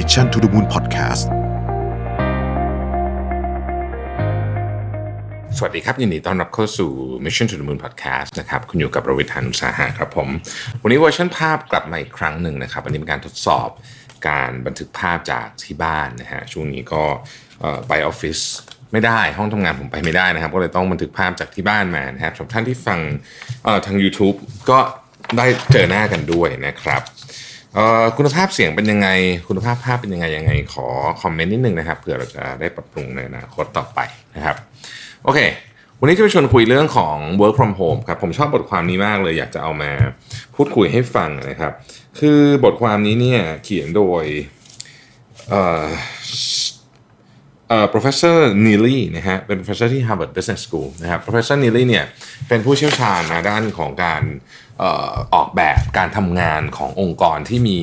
Mission to the Moon Podcast สวัสดีครับ ยินดีต้อนรับเข้าสู่ Mission to the Moon Podcast นะครับ คุณอยู่กับระวิทยานุสาหะครับผม วันนี้เวอร์ชันภาพกลับมาอีกครั้งหนึ่งนะครับวันนี้เป็นการทดสอบการบันทึกภาพจากที่บ้านนะฮะ ช่วงนี้ก็ไปออฟฟิศไม่ได้ห้องทำงานผมไปไม่ได้นะครับ ก็เลยต้องบันทึกภาพจากที่บ้านมานะครับสำหรับท่านที่ฟังทาง YouTube ก็ได้เจอหน้ากันด้วยนะครับ คุณภาพเสียงเป็นยังไง คุณภาพภาพเป็นยังไงยังไง ขอคอมเมนต์นิดนึงนะครับเผื่อเราจะได้ปรับปรุงในอนาคตต่อไปนะครับโอเค วันนี้จะไปชวนคุยเรื่องของ work from home ครับผมชอบบทความนี้มากเลยอยากจะเอามาพูดคุยให้ฟังนะครับ คือบทความนี้เนี่ยเขียนโดยเอ่อเอ่อ professor Neely นะฮะเป็น professor ที่ Harvard Business School นะครับ professor Neely เนี่ยเป็นผู้เชี่ยวชาญนะด้านของการ ออกแบบการทำงานขององค์กรที่มี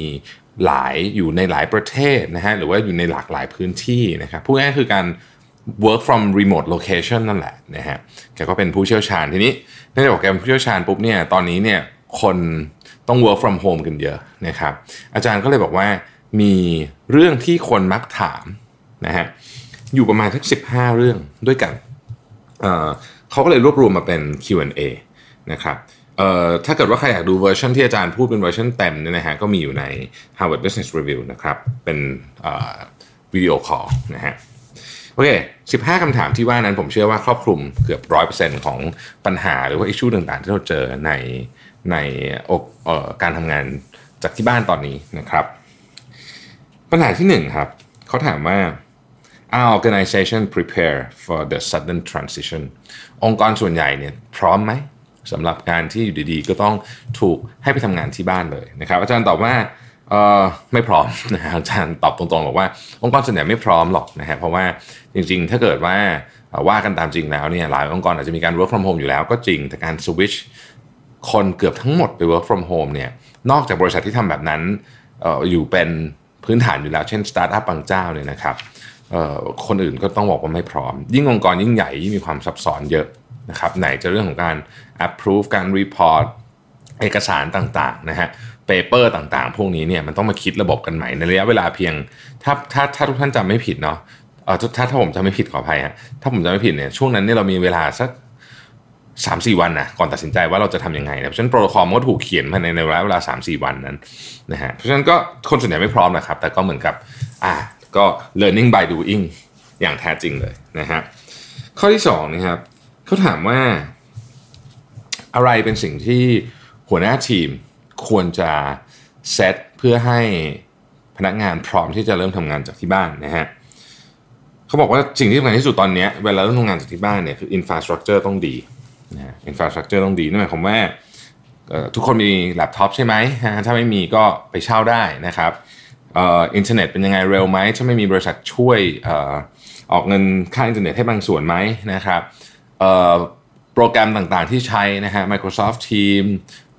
หลายอยู่ในหลายประเทศนะฮะหรือว่าอยู่ในหลากหลายพื้นที่นะครับพูดง่ายคือการ work from remote location นั่นแหละนะฮะแกก็เป็นผู้เชี่ยวชาญทีนี้เนื่องจากแกเป็นผู้เชี่ยวชาญปุ๊บเนี่ยตอนนี้เนี่ยคนต้อง work from home กันเยอะนะครับอาจารย์ก็เลยบอกว่ามีเรื่องที่คนมักถามนะฮะอยู่ประมาณสัก15 เรื่องด้วยกันเขาก็เลยรวบรวมมาเป็น Q&A นะครับ เอ่อถ้าเกิดว่าใครอยากดูเวอร์ชันที่อาจารย์พูดเป็นเวอร์ชันเต็มเนี่ยนะฮะก็มีอยู่ใน Harvard Business Review นะครับ เป็น video call นะฮะโอเค 15 คำถามที่ว่านั้นผมเชื่อว่าครอบคลุมเกือบ 100%ของปัญหาหรือว่า issue ต่างๆ ที่เราเจอในในอกการทำงานจากที่บ้านตอนนี้นะครับ ปัญหาที่หนึ่งครับ เขาถามว่า Our organization prepare for the sudden transition องค์กรส่วนใหญ่เนี่ยพร้อมไหม สำหรับการที่อยู่ดีๆ ก็ต้องถูกให้ไปทำงานที่บ้านเลยนะครับ อาจารย์ตอบว่าเออไม่พร้อมนะฮะอาจารย์ตอบตรงๆบอกว่าองค์กรส่วนใหญ่ไม่พร้อมหรอกนะฮะเพราะว่าจริงๆ ถ้าเกิดว่าว่ากันตามจริงแล้วเนี่ยหลายองค์กรอาจจะมีการ work from home อยู่แล้วก็จริงแต่การ switch คนเกือบทั้งหมดไป work from home เนี่ยนอกจากบริษัทที่ทำแบบนั้นอออยู่เป็นพื้นฐานอยู่แล้วเช่นสตาร์ทอัพบางเจ้าเนี่ยนะครับคนอื่นก็ต้องบอกว่าไม่พร้อม ยิ่งองค์กรยิ่งใหญ่ยิ่งมีความซับซ้อนเยอะ นะครับไหนจะเรื่องของการ approve การ report เอกสารต่างๆนะฮะ paper ต่างๆ พวกนี้เนี่ยมันต้องมาคิดระบบกันใหม่ในระยะเวลาเพียง ถ้าถ้าถ้าทุกท่านจำไม่ผิดเนาะเออถ้าถ้าถ้าผมจำไม่ผิดขออภัยฮะถ้าผมจำไม่ผิดเนี่ยช่วงนั้นเนี่ยเรามีเวลาสักสามสี่วันนะก่อนตัดสินใจว่าเราจะทำยังไงนะเพราะฉะนั้นโปรโตคอลมันก็ถูกเขียนภายในในเวลาเวลาสามสี่วันนั้นนะฮะเพราะฉะนั้นก็คนส่วนใหญ่ไม่พร้อมนะครับ แต่ก็เหมือนกับอ่าก็ learning by doing อย่างแท้จริงเลยนะฮะข้อที่สองนะครับ เขาถามว่า อะไรเป็นสิ่งที่หัวหน้าทีมควรจะเซตเพื่อให้พนักงานพร้อมที่จะเริ่มทำงานจากที่บ้านนะฮะเขาบอกว่าสิ่งที่สำคัญที่สุดตอนนี้เวลาเริ่มทำงานจากที่บ้านเนี่ยคือ infrastructure ต้องดีนะฮะ infrastructure ต้องดีนั่นหมายความว่าทุกคนมีแล็ปท็อปใช่ไหมฮะถ้าไม่มีก็ไปเช่าได้นะครับอินเทอร์เน็ตเป็นยังไงเร็วไหมถ้าไม่มีบริษัทช่วยออกเงินค่าอินเทอร์เน็ตให้บางส่วนไหมนะครับ โปรแกรมต่างๆที่ใช้นะฮะ Microsoft Teams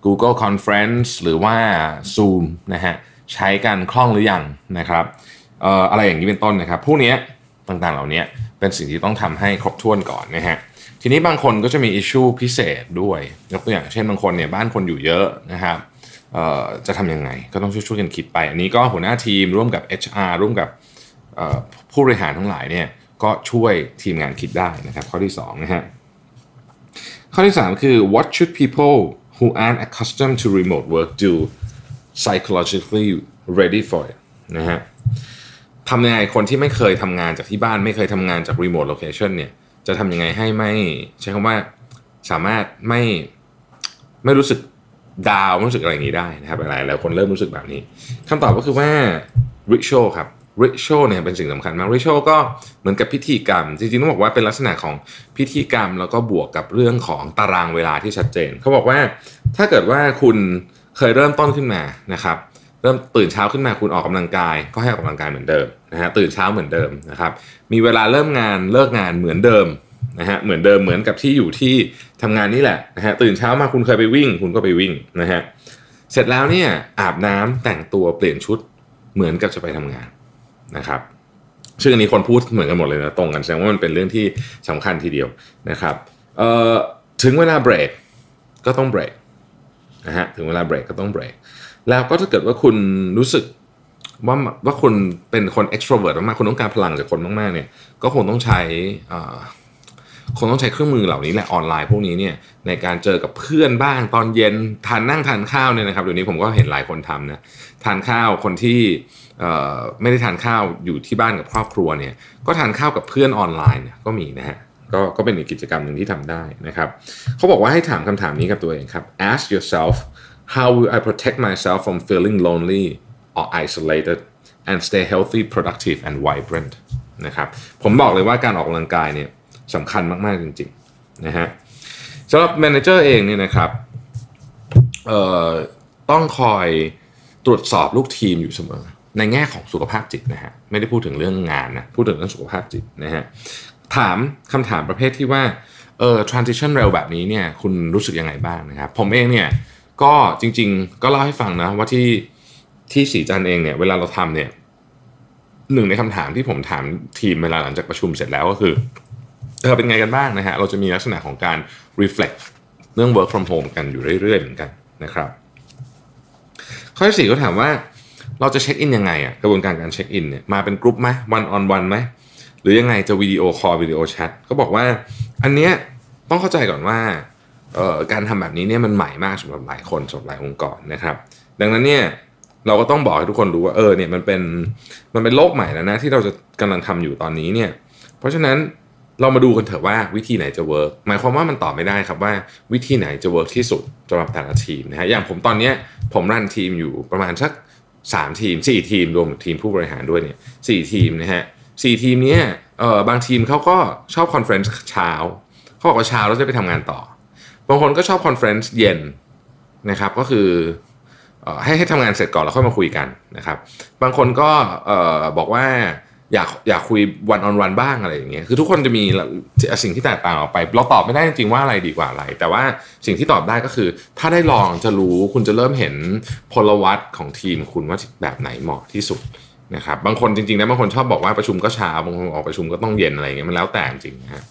Google Conference หรือว่า Zoom นะฮะใช้กันคล่องหรือยังนะครับออะไรอย่างนี้เป็นต้นนะครับ พวกนี้ต่างๆเหล่านี้เป็นสิ่งที่ต้องทำให้ครบถ้วนก่อนนะฮะทีนี้บางคนก็จะมีอิชชูพิเศษด้วยยกตัวอย่างเช่นบางคนเนี่ยบ้านคนอยู่เยอะนะครับจะทำยังไงก็ต้องช่วยๆกันคิดไป อันนี้ก็หัวหน้าทีมร่วมกับ HR ร่วมกับผู้บริหารทั้งหลายเนี่ย ก็ช่วยทีมงานคิดได้นะครับข้อที่2นะฮะข้อที่ 3 คือ what should people who aren't accustomed to remote work do psychologically ready for it นะฮะทำยังไงคนที่ไม่เคยทำงานจากที่บ้านไม่เคยทำงานจาก remote location เนี่ยจะทำยังไงให้ไม่ใช้คำว่าสามารถไม่ไม่รู้สึกดาวไม่รู้สึกอะไรอย่างนี้ได้นะครับหลายหลายคนเริ่มรู้สึกแบบนี้คำตอบก็คือว่า ritual ครับ ritual เนี่ยเป็นสิ่งสำคัญมาก ritual ก็เหมือนกับพิธีกรรม จริงๆต้องบอกว่าเป็นลักษณะของพิธีกรรม แล้วก็บวกกับเรื่องของตารางเวลาที่ชัดเจน เขาบอกว่าถ้าเกิดว่าคุณเคยเริ่มต้นขึ้นมานะครับเริ่มตื่นเช้าขึ้นมาคุณออกกำลังกาย ก็ให้ออกกำลังกายเหมือนเดิมนะฮะตื่นเช้าเหมือนเดิมนะครับมีเวลาเริ่มงานเลิกงานเหมือนเดิมนะฮะเหมือนเดิมเหมือนกับที่อยู่ที่ทำงานนี่แหละนะฮะตื่นเช้ามาคุณเคยไปวิ่ง คุณก็ไปวิ่งนะฮะเสร็จแล้วเนี่ยอาบน้ำแต่งตัวเปลี่ยนชุดเหมือนกับจะไปทำงาน นะครับชื่อนี้คนพูดเหมือนกันหมดเลยนะตรงกันแสดงว่ามันเป็นเรื่องที่สำคัญทีเดียวนะครับถึงเวลาเบรกก็ต้องเบรกนะฮะถึงเวลาเบรกก็ต้องเบรกแล้วก็ถ้าเกิดว่าคุณรู้สึกว่าว่าคุณเป็นคน extrovert มากๆคุณต้องการพลังจากคนมากๆเนี่ยก็คงต้องใช้ คงต้องใช้เครื่องมือเหล่านี้แหละออนไลน์พวกนี้เนี่ยในการเจอกับเพื่อนบ้างตอนเย็นทานนั่งทานข้าวเนี่ยนะครับเดี๋ยวนี้ผมก็เห็นหลายคนทำนะทานข้าวคนที่ไม่ได้ทานข้าวอยู่ที่บ้านกับครอบครัวเนี่ยก็ทานข้าวกับเพื่อนออนไลน์ก็มีนะฮะก็ก็เป็นอีกกิจกรรมหนึ่งที่ทำได้นะครับเขาบอกว่าให้ถามคำถามนี้กับตัวเองครับ ask yourself how will I protect myself from feeling lonely or isolated and stay healthy productive and vibrant นะครับผมบอกเลยว่าการออกกำลังกายเนี่ย สำคัญมากๆจริงๆนะฮะสำหรับแมเนเจอร์เองเนี่ยนะครับต้องคอยตรวจสอบลูกทีมอยู่เสมอ ในแง่ของสุขภาพจิตนะฮะไม่ได้พูดถึงเรื่องงานนะพูดถึงเรื่องสุขภาพจิตนะฮะถามคำถามประเภทที่ว่าเออ transition เร็วแบบนี้เนี่ยคุณรู้สึกยังไงบ้างนะครับ ผมเองเนี่ยก็จริงๆ ก็เล่าให้ฟังนะว่าที่ที่สีจันเองเนี่ยเวลาเราทำเนี่ยหนึ่งในคำถามที่ผมถามทีมเวลาหลังจากประชุมเสร็จแล้วก็คือ เออเป็นไงกันบ้างนะฮะเราจะมีลักษณะของการ reflect เรื่อง work from home กันอยู่เรื่อยๆเหมือนกันนะครับ ข้อที่สี่ก็ถามว่าเราจะ check in ยังไงอะกระบวนการการ check in เนี่ยมาเป็นกรุ๊ปไหม one on one ไหมหรือยังไงจะ video call video chat ก็บอกว่าอันเนี้ยต้องเข้าใจก่อนว่าการทำแบบนี้เนี่ยมันใหม่มากสำหรับหลายคนสำหรับหลายองค์กรนะครับ ดังนั้นเนี่ยเราก็ต้องบอกให้ทุกคนรู้ว่าเออเนี่ยมันเป็นมันเป็นโลกใหม่แล้วนะที่เราจะกำลังทำอยู่ตอนนี้เนี่ยเพราะฉะนั้น เรามาดูกันเถอะว่าวิธีไหนจะ work หมายความว่ามันตอบไม่ได้ครับว่าวิธีไหนจะ work ที่สุดสำหรับแต่ละทีมนะฮะอย่างผมตอนนี้ผม run ทีมอยู่ประมาณสัก 3 ทีม 4 ทีมรวมทีมผู้บริหารด้วยเนี่ยสี่ทีมนะฮะสี่ทีมนี้เออบางทีมเขาก็ชอบ conference เช้าเขาบอกว่าเช้าเราจะไปทำงานต่อ บางคนก็ชอบ conference เย็นนะครับก็คือให้ให้ทำงานเสร็จก่อนแล้วค่อยมาคุยกันนะครับ บางคนก็บอกว่า อยากอยากคุยวันออนวันบ้างอะไรอย่างเงี้ยคือทุกคนจะมีสิ่งที่แตกต่างออกไป เราตอบไม่ได้จริงว่าอะไรดีกว่าอะไร แต่ว่าสิ่งที่ตอบได้ก็คือ ถ้าได้ลองจะรู้คุณจะเริ่มเห็นพลวัตของทีมคุณว่าแบบไหนเหมาะที่สุดนะครับบางคนจริงๆนะบางคนชอบบอกว่าประชุมก็เช้าบางคนออกประชุมก็ต้องเย็นอะไรเงี้ยมันแล้วแต่จริงนะฮะ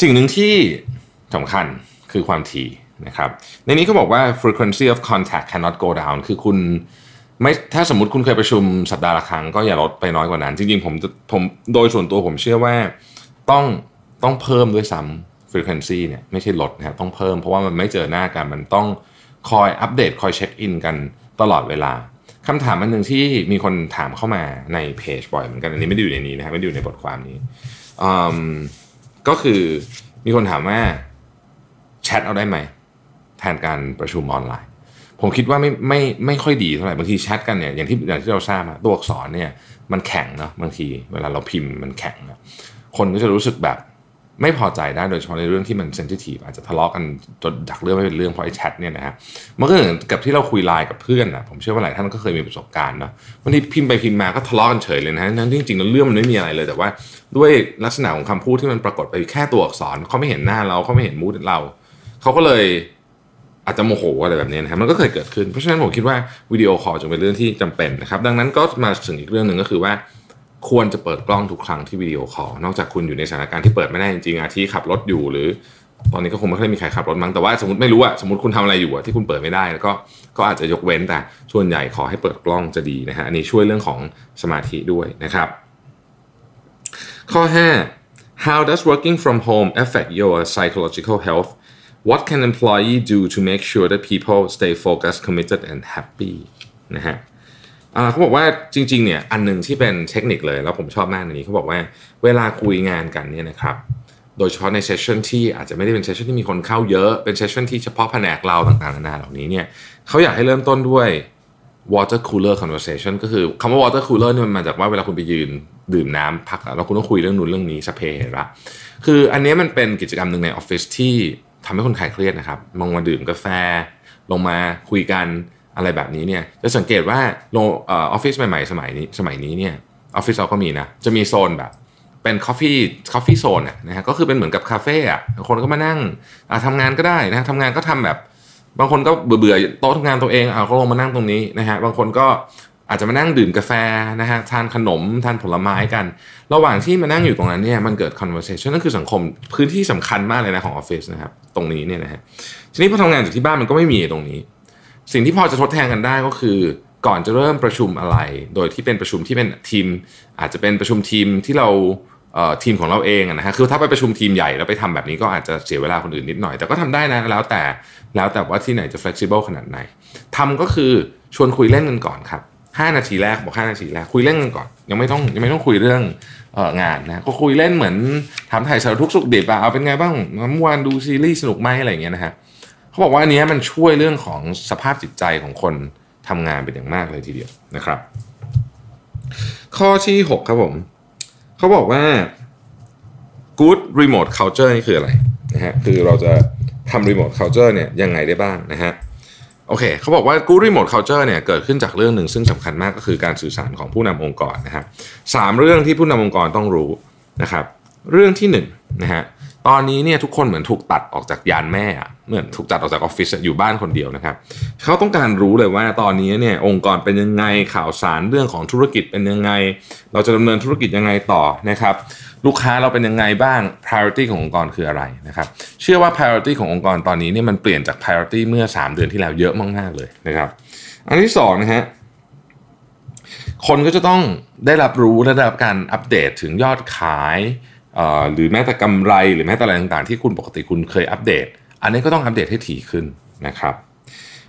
สิ่งหนึ่งที่สำคัญคือความถี่นะครับในนี้เขาบอกว่า frequency of contact cannot go down คือคุณ ไม่ถ้าสมมติคุณเคยประชุมสัปดาห์ละครั้งก็อย่าลดไปน้อยกว่านั้น จริงๆผมผมโดยส่วนตัวผมเชื่อว่าต้องต้องเพิ่มด้วยซ้ำ frequency เนี่ยไม่ใช่ลดนะต้องเพิ่มเพราะว่ามันไม่เจอหน้ากันมันต้องคอยอัปเดตคอยเช็คอินกันตลอดเวลาคำถามอันหนึ่งที่มีคนถามเข้ามาในเพจบ่อยเหมือนกันอันนี้ไม่ได้อยู่ในนี้นะครับไม่ได้อยู่ในบทความนี้ก็คือมีคนถามว่าแชทเอาได้ไหมแทนการประชุมออนไลน์ ผมคิดว่าไม่ไม่ไม่ค่อยดีเท่าไหร่บางทีแชทกันเนี่ยอย่างที่อย่างที่เราทราบตัวอักษรเนี่ยมันแข็งเนาะบางทีเวลาเราพิมพ์มันแข็งนะคนก็จะรู้สึกแบบไม่พอใจได้โดยเฉพาะในเรื่องที่มันเซนซิทีฟอาจจะทะเลาะกันจนดักเรื่องไม่เป็นเรื่องเพราะไอ้แชทเนี่ยนะฮะมันก็เหมือนกับที่เราคุยไลน์กับเพื่อนนะผมเชื่อว่าหลายท่านก็เคยมีประสบการณ์เนาะวันนี้พิมพ์ไปพิมพ์มาก็ทะเลาะกันเฉยเลยนะนั้นจริงๆแล้วเรื่องมันไม่มีอะไรเลยแต่ว่า ด้วยลักษณะของคำพูดที่มันปรากฏไปแค่ตัวอักษรเขาไม่เห็นหน้าเราเขาไม่เห็น mood เราเขาก็เลย อาจจะโมโหอะไรแบบนี้นะครับมันก็เคยเกิดขึ้น เพราะฉะนั้นผมคิดว่า video call จึงเป็นเรื่องที่จำเป็นนะครับ ดังนั้นก็มาถึงอีกเรื่องหนึ่งก็คือว่า ควรจะเปิดกล้องทุกครั้งที่ video call นอกจากคุณอยู่ในสถานการณ์ที่เปิดไม่ได้จริงๆอาทิขับรถอยู่หรือ ตอนนี้ก็คงไม่ค่อยมีใครขับรถมั้งแต่ว่าสมมติไม่รู้อะสมมติคุณทำอะไรอยู่อะที่คุณเปิดไม่ได้แล้วก็ก็อาจจะยกเว้นแต่ส่วนใหญ่ขอให้เปิดกล้องจะดีนะฮะอันนี้ช่วยเรื่องของสมาธิด้วยนะครับ ข้อ 5 how does working from home affect your psychological health what can employee do to make sure that people stay focused committed and happy นะฮะเขาบอกว่าจริงๆเนี่ยอันหนึ่งที่เป็นเทคนิคเลยแล้วผมชอบมากในนี้เขาบอกว่าเวลาคุยงานกันเนี่ยนะครับโดยเฉพาะในเซสชันที่อาจจะไม่ได้เป็นเซสชันที่มีคนเข้าเยอะเป็นเซสชันที่เฉพาะแผนกเราต่างๆนานาเหล่านี้เนี่ยเขาอยากให้เริ่มต้นด้วย water cooler conversation ก็คือคำว่า water cooler เนี่ยมันมาจากว่าเวลาคุณไปยืนดื่มน้ำพักแล้วคุณต้องคุยเรื่องนู้นเรื่องนี้สัพเพเหระคืออันนี้มันเป็นกิจกรรมหนึ่งในออฟฟิศที่ ทำให้คนคลายเครียดนะครับลงมาดื่มกาแฟ ลงมาคุยกันอะไรแบบนี้เนี่ยจะสังเกตว่าโลออฟฟิศใหม่ๆสมัยนี้สมัยนี้เนี่ยออฟฟิศเราก็มีนะจะมีโซนแบบเป็น coffee coffee zone นะฮะก็คือเป็นเหมือนกับคาเฟ่อะคนก็มานั่งทำงานก็ได้นะทำงานก็ทำแบบ บางคนก็เบื่อๆโต๊ะทำงานตัวเองเอาก็ลงมานั่งตรงนี้นะฮะบางคนก็ อาจจะมานั่งดื่มกาแฟนะฮะทานขนมทานผลไม้กัน ระหว่างที่มานั่งอยู่ตรงนั้นเนี่ยมันเกิด conversation นั่นคือสังคมพื้นที่สำคัญมากเลยนะของออฟฟิศนะครับตรงนี้เนี่ยนะฮะทีนี้พอทำงานจากที่บ้านมันก็ไม่มีตรงนี้ สิ่งที่พอจะทดแทนกันได้ก็คือก่อนจะเริ่มประชุมอะไร โดยที่เป็นประชุมที่เป็นทีม อาจจะเป็นประชุมทีมที่เราทีมของเราเองนะฮะคือถ้าไปประชุมทีมใหญ่แล้วไปทำแบบนี้ก็อาจจะเสียเวลาคนอื่นนิดหน่อย แต่ก็ทำได้นะแล้วแต่แล้วแต่ว่าที่ไหนจะ flexible ขนาดไหนทำก็คือชวนคุยเล่นกันก่อนครับ 5 นาทีแรกบอก 5 นาทีแรกคุยเล่นกันก่อน ยังไม่ต้องยังไม่ต้องคุยเรื่องเองานนะก็คุยเล่นเหมือนถามถ่ายสารทุกสุขดิบอะเอาเป็นไงบ้างเมื่อวานดูซีรีส์สนุกไหมอะไรอย่างเงี้ยนะฮะเขาบอกว่าอันนี้มันช่วยเรื่องของสภาพจิตใจของคนทำงานเป็นอย่างมากเลยทีเดียวนะครับ ข้อที่ 6 ครับผม เขาบอกว่า good remote culture นี่คืออะไรนะฮะคือเราจะทำ remote culture เนี่ยยังไงได้บ้างนะฮะ โอเคเขาบอกว่า good remote culture เนี่ยเกิดขึ้นจากเรื่องหนึ่งซึ่งสำคัญมากก็คือการสื่อสารของผู้นำองค์กรนะครับสามเรื่องที่ผู้นำองค์กรต้องรู้นะครับ เรื่องที่1นนะฮะ ตอนนี้เนี่ยทุกคนเหมือนถูกตัดออกจากยานแม่เหมือนถูกตัดออกจากออฟฟิศอยู่บ้านคนเดียวนะครับ เขาต้องการรู้เลยว่าตอนนี้เนี่ยองค์กรเป็นยังไงข่าวสารเรื่องของธุรกิจเป็นยังไง เราจะดำเนินธุรกิจยังไงต่อนะครับ ลูกค้าเราเป็นยังไงบ้าง priority ขององค์กรคืออะไรนะครับ เชื่อว่า priority ขององค์กรตอนนี้เนี่ยมันเปลี่ยนจาก priority เมื่อ 3 เดือนที่แล้วเยอะมากๆเลยนะครับ อันที่2นะฮะคนก็จะต้องได้รับรู้และได้รับการอัปเดตถึงยอดขาย หรือแม้แต่กำไรหรือแม้แต่อะไรต่างๆ ที่คุณปกติคุณเคยอัปเดต อันนี้ก็ต้องอัปเดตให้ถี่ขึ้นนะครับ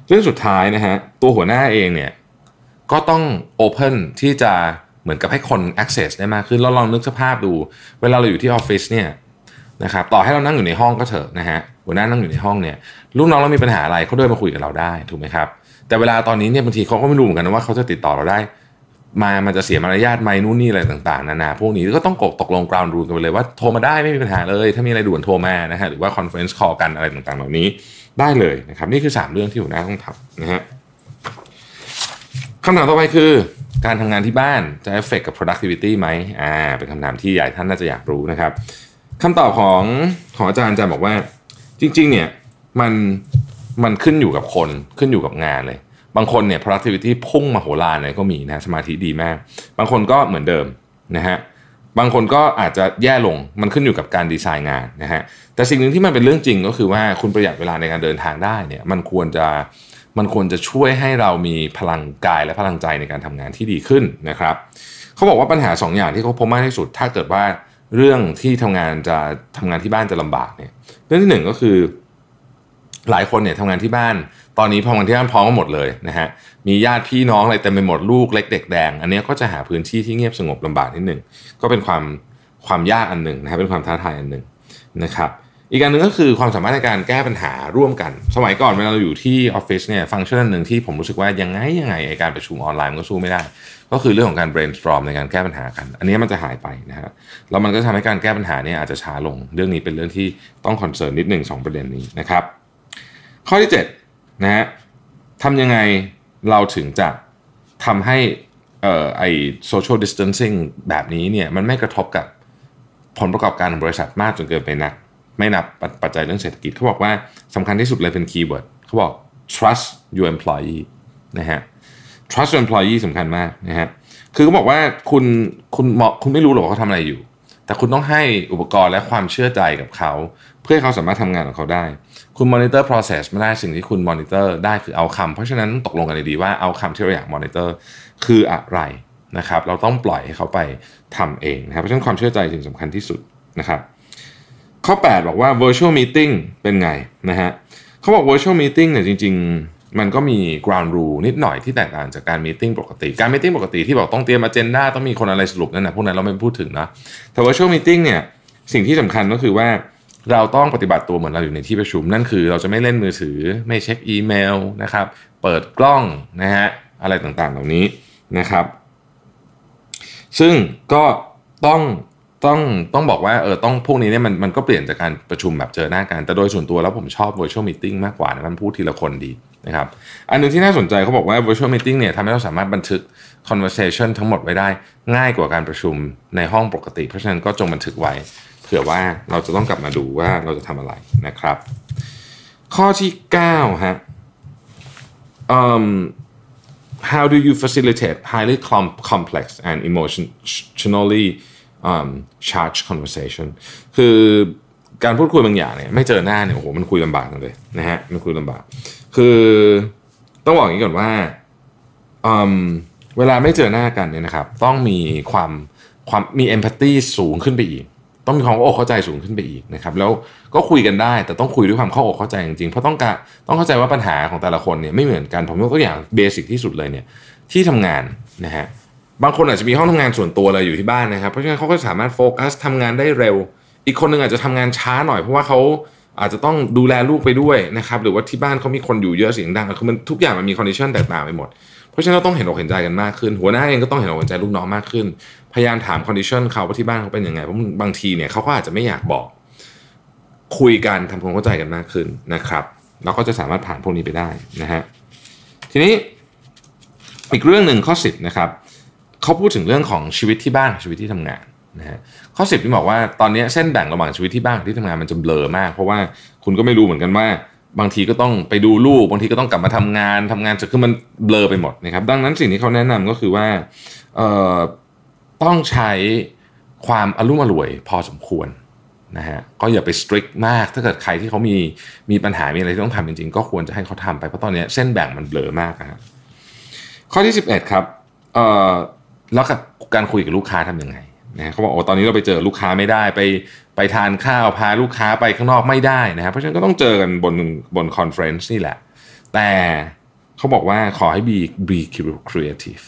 เรื่องสุดท้ายนะฮะตัวหัวหน้าเองเนี่ยก็ต้อง open ที่จะเหมือนกับให้คน access ได้มากขึ้นเราลองนึกสภาพดู เวลาเราอยู่ที่ออฟฟิศเนี่ยนะครับต่อให้เรานั่งอยู่ในห้องก็เถอะนะฮะหัวหน้านั่งอยู่ในห้องเนี่ยลูกน้องเรามีปัญหาอะไรเขาเดินมาคุยกับเราได้ถูกไหมครับแต่เวลาตอนนี้เนี่ยบางทีเขาก็ไม่รู้เหมือนกันว่าเขาจะติดต่อเราได้ ไหมมันจะเสียมารยาทไหมนู่นนี่อะไรต่างๆนานาพวกนี้ก็ต้องตกลง ground rule กันไปเลยว่าโทรมาได้ไม่มีปัญหาเลย ถ้ามีอะไรด่วนโทรมานะฮะหรือว่า conference call กันอะไรต่างๆ เหล่านี้ได้เลยนะครับนี่คือ 3 เรื่องที่หัวหน้าต้องทำนะฮะคำถามต่อไปคือการทำงานที่บ้านจะเอฟเฟกกับ productivity ไหมอ่าเป็นคำถามที่ใหญ่ท่านน่าจะอยากรู้นะครับคำตอบของของอาจารย์อาจารย์บอกว่าจริงๆเนี่ยมันมันขึ้นอยู่กับคนขึ้นอยู่กับงานเลย บางคนเนี่ย productivity พุ่งมาโหฬารเลยก็มีนะสมาธิดีมาก บางคนก็เหมือนเดิมนะฮะบางคนก็อาจจะแย่ลงมันขึ้นอยู่กับการดีไซน์งานนะฮะแต่สิ่งหนึ่งที่มันเป็นเรื่องจริงก็คือว่าคุณประหยัดเวลาในการเดินทางได้เนี่ยมันควรจะมันควรจะช่วยให้เรามีพลังกายและพลังใจในการทำงานที่ดีขึ้นนะครับเขาบอกว่าปัญหา 2ออย่างที่เขาพบมากที่สุด ถ้าเกิดว่าเรื่องที่ทำงานจะทำงานที่บ้านจะลำบากเนี่ยเรื่องที่ 1 ก็คือ หลายคนเนี่ยทำงานที่บ้าน ตอนนี้พอมันที่บ้านพร้อมกันหมดเลยนะฮะมีญาติพี่น้องอะไรเต็มไปหมดลูกเล็กเด็กแดง อันนี้ก็จะหาพื้นที่ที่เงียบสงบลำบากนิดหนึ่งก็เป็นความความยากอันหนึ่งนะครับเป็นความท้าทายอันหนึ่งนะครับอีกอันหนึ่งก็คือความสามารถในการแก้ปัญหาร่วมกัน สมัยก่อนเวลาเราอยู่ที่ออฟฟิศเนี่ยฟังก์ชันหนึ่งที่ผมรู้สึกว่ายังไงยังไงไอการประชุมออนไลน์มันก็สู้ไม่ได้ ก็คือเรื่องของการ brainstorm ในการแก้ปัญหากัน อันนี้มันจะหายไปนะฮะแล้วมันก็ทำให้การแก้ปัญหาเนี่ยอาจจะช้าลง เรื่องนี้เป็นเรื่องที่ต้องคอนเซิร์นนิดหนึ่งสองประเด็นนี้นะครับ ข้อที่7นะฮะทำยังไงเราถึงจะทำให้เอ่อไอ social distancing แบบนี้เนี่ยมันไม่กระทบกับผลประกอบการของบริษัทมากจนเกินไปนัก ไม่นับปัจจัยเรื่องเศรษฐกิจเขาบอกว่าสำคัญที่สุดเลยเป็น keyword เขาบอก trust your employee นะฮะ trust your employee สำคัญมากนะฮะคือเขาบอกว่าคุณคุณเหมาะคุณไม่รู้หรอกว่าเขาทำอะไรอยู่ แต่คุณต้องให้อุปกรณ์และความเชื่อใจกับเขา เพื่อให้เขาสามารถทำงานของเขาได้ คุณมอนิเตอร์ process ไม่ได้สิ่งที่คุณมอนิเตอร์ได้คือ outcome เพราะฉะนั้นตกลงกันดีว่า outcome ที่เราอยากมอนิเตอร์คืออะไรนะครับเราต้องปล่อยให้เขาไปทำเองนะครับเพราะฉะนั้นความเชื่อใจจึงสำคัญที่สุดนะครับข้อ 8 บอกว่า virtual meeting เป็นไงนะฮะเขาบอก virtual meeting เนี่ยจริง ๆ มันก็มี ground rule นิดหน่อยที่แตกต่างจากการ meeting ปกติ การ meeting ปกติที่บอกต้องเตรียม agenda ต้องมีคนอะไรสรุปนั่นนะพวกนั้นเราไม่พูดถึงนะแต่ virtual meeting เนี่ยสิ่งที่สำคัญก็คือว่าเราต้องปฏิบัติตัวเหมือนเราอยู่ในที่ประชุม นั่นคือเราจะไม่เล่นมือถือไม่เช็คอีเมลนะครับ เปิดกล้องนะฮะอะไรต่างๆเหล่านี้นะครับ ซึ่งก็ต้อง ต้องต้องบอกว่าเออต้องพวกนี้เนี่ยมันมันก็เปลี่ยนจากการประชุมแบบเจอหน้ากัน แต่โดยส่วนตัวแล้วผมชอบ virtual meeting มากกว่านะมันพูดทีละคนดีนะครับอันนึงที่น่าสนใจเขาบอกว่า virtual meeting เนี่ยทำให้เราสามารถบันทึก conversation ทั้งหมดไว้ได้ ง่ายกว่าการประชุมในห้องปกติ เพราะฉะนั้นก็จงบันทึกไว้ เผื่อว่าเราจะต้องกลับมาดูว่าเราจะทำอะไรนะครับ ข้อที่9ฮะ um, how do you facilitate highly complex and emotionally charge conversation คือการพูดคุยบางอย่างเนี่ยไม่เจอหน้าเนี่ยโอ้โหมันคุยลำบากเลยนะฮะมันคุยลำบาก คือต้องบอกอย่างนี้ก่อนว่าเวลาไม่เจอหน้ากันเนี่ยนะครับ ต้องมีความความมี empathy สูงขึ้นไปอีก ต้องมีความเข้าอกเข้าใจสูงขึ้นไปอีกนะครับ แล้วก็คุยกันได้แต่ต้องคุยด้วยความเข้าอกเข้าใจจริงๆเพราะต้องการต้องเข้าใจว่าปัญหาของแต่ละคนเนี่ยไม่เหมือนกันผมยกตัวอย่าง basic ที่สุดเลยเนี่ยที่ทำงานนะฮะ บางคนอาจจะมีห้องทำงานส่วนตัวเลยอยู่ที่บ้านนะครับ เพราะฉะนั้นเขาก็สามารถโฟกัสทำงานได้เร็ว อีกคนหนึ่งอาจจะทำงานช้าหน่อยเพราะว่าเขาอาจจะต้องดูแลลูกไปด้วยนะครับหรือว่าที่บ้านเขามีคนอยู่เยอะเสียงดังคือมันทุกอย่างมันมี condition แตกต่างไปหมด เพราะฉะนั้นเราต้องเห็นอกเห็นใจกันมากขึ้น หัวหน้าเองก็ต้องเห็นอกเห็นใจลูกน้องมากขึ้น พยายามถาม condition เขาว่าที่บ้านเขาเป็นยังไงเพราะบางทีเนี่ยเขาก็อาจจะไม่อยากบอก คุยกันทำความเข้าใจกันมากขึ้นนะครับเราก็จะสามารถผ่านพวกนี้ไปได้นะฮะทีนี้อีกเรื่องหนึ่งข้อสิบนะครับ เขาพูดถึงเรื่องของชีวิตที่บ้านชีวิตที่ทำงานนะฮะข้อสิบที่บอกว่าตอนนี้เส้นแบ่งระหว่างชีวิตที่บ้านกับที่ทำงานมันจะเบลอมาก เพราะว่าคุณก็ไม่รู้เหมือนกันว่าบางทีก็ต้องไปดูลูก บางทีก็ต้องกลับมาทำงานทำงานจะคือมันเบลอไปหมดนะครับ ดังนั้นสิ่งที่เขาแนะนำก็คือว่าเอ่อต้องใช้ความอารมณ์อร่วย พอสมควรนะฮะก็อย่าไปสตริกมาก ถ้าเกิดใครที่เขามีมีปัญหา มีอะไรที่ต้องทำจริงๆ ก็ควรจะให้เขาทำไป เพราะตอนนี้เส้นแบ่งมันเบลอมากนะข้อที่ 11 ครับเอ่อ แล้วกับการคุยกับลูกค้าทำยังไงนะเขาบอกโอ้ตอนนี้เราไปเจอลูกค้าไม่ได้ไปไปทานข้าวพาลูกค้าไปข้างนอกไม่ได้นะครับเพราะฉะนั้นก็ต้องเจอกันบนบน conference นี่แหละ แต่เขาบอกว่าขอให้ be be creative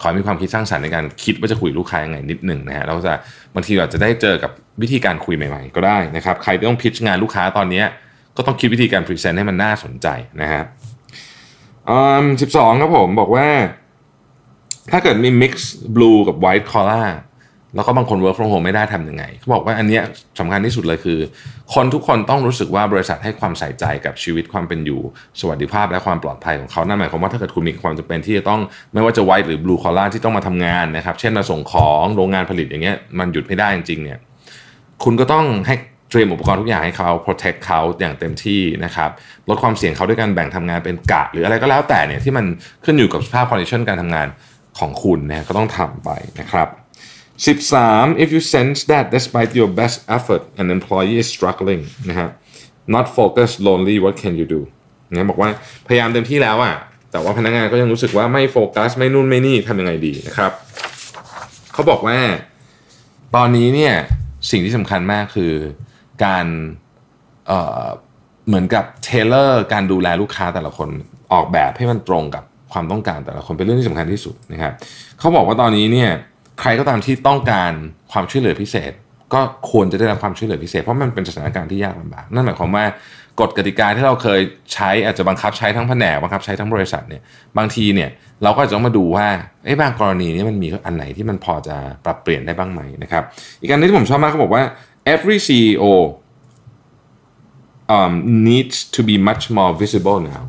ขอมีความคิดสร้างสรรค์ในการคิดว่าจะคุยลูกค้ายังไงนิดหนึ่งนะฮะเราจะบางทีเราจะได้เจอกับวิธีการคุยใหม่ๆ ก็ได้นะครับ ใครที่ต้อง pitch งานลูกค้าตอนนี้ก็ต้องคิดวิธีการ present ให้มันน่าสนใจนะฮะอืมสิบสองครับผมบอกว่า ถ้าเกิดมี mix blue กับ white collar แล้วก็บางคน work from home ไม่ได้ทำยังไงเขาบอกว่าอันนี้สำคัญที่สุดเลยคือ คนทุกคนต้องรู้สึกว่าบริษัทให้ความใส่ใจกับชีวิตความเป็นอยู่ สวัสดิภาพและความปลอดภัยของเขานั่นหมายความว่าถ้าเกิดคุณมีความจำเป็นที่จะต้องไม่ว่าจะ white หรือ blue collar ที่ต้องมาทำงานนะครับ เช่นมาส่งของโรงงานผลิตอย่างเงี้ยมันหยุดไม่ได้จริงๆเนี่ยคุณก็ต้องให้เตรียมอุปกรณ์ทุกอย่างให้เขา protect เขาอย่างเต็มที่นะครับ ลดความเสี่ยงเขาด้วยการแบ่งทำงานเป็นกะ หรืออะไรก็แล้วแต่เนี่ยที่มันขึ้นอยู่กับสภาพ condition การทำงาน ของคุณนะก็ต้องทำไปนะครับ 13 if you sense that despite your best effort an employee is struggling นะฮะ not focused lonely what can you do นะบอกว่าพยายามเต็มที่แล้วอะแต่ว่าพนักงานก็ยังรู้สึกว่าไม่โฟกัส ไม่นู่นไม่นี่ทำยังไงดีนะครับเขาบอกว่าตอนนี้เนี่ยสิ่งที่สำคัญมากคือการเเหมือนกับเทเลอร์การดูแลลูกค้าแต่ละคนออกแบบให้มันตรงกับ ความต้องการแต่ละคนเป็นเรื่องที่สำคัญที่สุดนะครับเขาบอกว่าตอนนี้เนี่ยใครก็ตามที่ต้องการความช่วยเหลือพิเศษ ก็ควรจะได้รับความช่วยเหลือพิเศษเพราะมันเป็นสถานการณ์ที่ยากลำบากนั่นหมายความว่ากฎกติกาที่เราเคยใช้อาจจะบังคับใช้ทั้งแผนกบังคับใช้ทั้งบริษัทเนี่ยบางทีเนี่ยเราก็จะต้องมาดูว่าไอ้บางกรณีนี้มันมีอันไหนที่มันพอจะปรับเปลี่ยนได้บ้างไหมนะครับอีกการนึงที่ผมชอบมากเขาบอกว่า every CEO um, needs to be much more visible now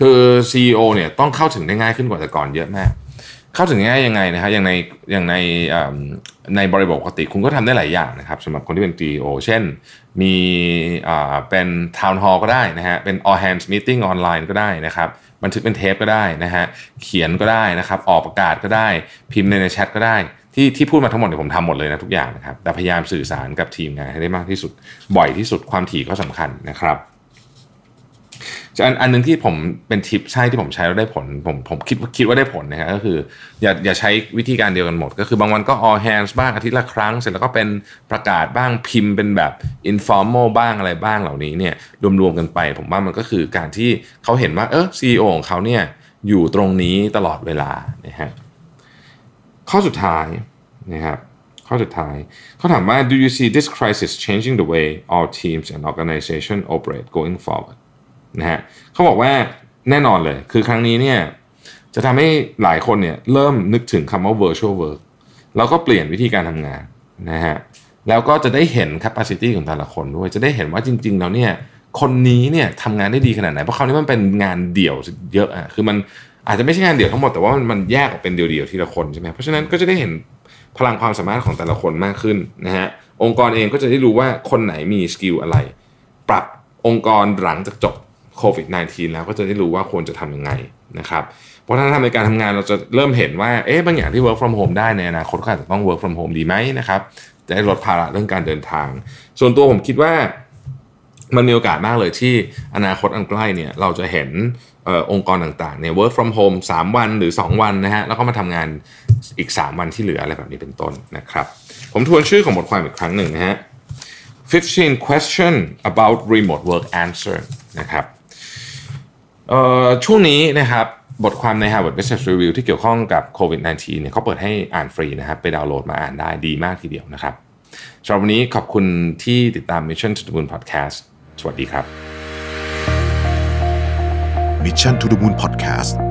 คือ CEO เนี่ยต้องเข้าถึงได้ง่ายขึ้นกว่าแต่ก่อนเยอะมาก เข้าถึงง่ายยังไงนะครับอย่างในอย่างในในบริบทปกติคุณก็ทำได้หลายอย่างนะครับสำหรับคนที่เป็น CEO เช่นมีเป็น Town Hall ก็ได้นะฮะเป็น all hands meeting ออนไลน์ก็ได้นะครับบันทึกเป็นเทปก็ได้นะฮะเขียนก็ได้นะครับออกประกาศก็ได้ พิมพ์ในแชทก็ได้ที่ที่พูดมาทั้งหมดเนี่ยผมทำหมดเลยนะทุกอย่างนะครับแต่พยายามสื่อสารกับทีมงานให้ได้มากที่สุดบ่อยที่สุดความถี่ก็สำคัญนะครับ อันอันนึงที่ผมเป็นทิปใช่ที่ผมใช้แล้วได้ผล ผมผมคิดคิดว่าได้ผลนะฮะก็คือ อย่าอย่าใช้วิธีการเดียวกันหมด ก็คือบางวันก็ all hands บ้างอาทิตย์ละครั้ง เสร็จแล้วก็เป็นประกาศบ้างพิมพ์เป็นแบบ informal บ้างอะไรบ้างเหล่านี้เนี่ยรวมๆกันไป ผมว่ามันก็คือการที่เขาเห็นว่าเออ CEO ของเขาเนี่ยอยู่ตรงนี้ตลอดเวลานะฮะข้อสุดท้ายนะครับข้อสุดท้ายเขาถามว่า do you see this crisis changing the way all teams and organization operate going forward นะฮะเขาบอกว่าแน่นอนเลย คือครั้งนี้เนี่ยจะทำให้หลายคนเนี่ยเริ่มนึกถึงคำว่า virtual work แล้วก็เปลี่ยนวิธีการทำงานนะฮะแล้วก็จะได้เห็น capacity ของแต่ละคนด้วย จะได้เห็นว่าจริง ๆ แล้วเนี่ยคนนี้เนี่ยทำงานได้ดีขนาดไหน เพราะคราวนี้มันเป็นงานเดี่ยวเยอะอะคือมันอาจจะไม่ใช่งานเดี่ยวทั้งหมดแต่ว่ามันมันแยกออกเป็นเดี่ยวๆทีละคนใช่ไหมเพราะฉะนั้นก็จะได้เห็นพลังความสามารถของแต่ละคนมากขึ้นนะฮะองค์กรเองก็จะได้รู้ว่าคนไหนมีสกิลอะไร ปรับองค์กรหลังจากจบ โควิด -19 แล้วก็จะได้รู้ว่าควรจะทำยังไงนะครับเพราะถ้าทำในการทำงานเราจะเริ่มเห็นว่าเอ๊ะบางอย่างที่ work from home ได้ในอนาคตก็อาจจะต้อง work from home ดีไหมนะครับจะได้ลดภาระเรื่องการเดินทาง ส่วนตัวผมคิดว่ามันมีโอกาสมากเลยที่อนาคตอันใกล้เนี่ยเราจะเห็นอองค์กรต่างๆเนี่ย work from home 3 วันหรือ 2 วันนะฮะแล้วก็มาทำงานอีก 3 วันที่เหลืออะไรแบบนี้เป็นต้นนะครับ ผมทวนชื่อของบทความอีกครั้งหนึ่งนะฮะ15 question about remote work answer นะครับ ช่วงนี้นะครับบทความใน Harvard Business Review ที่เกี่ยวข้องกับโควิด -19 เนี่ยเขาเปิดให้อ่านฟรีนะครับ ไปดาวน์โหลดมาอ่านได้ดีมากทีเดียวนะครับสำหรับวันนี้ขอบคุณที่ติดตาม Mission to the Moon Podcast สวัสดีครับ Mission to the Moon Podcast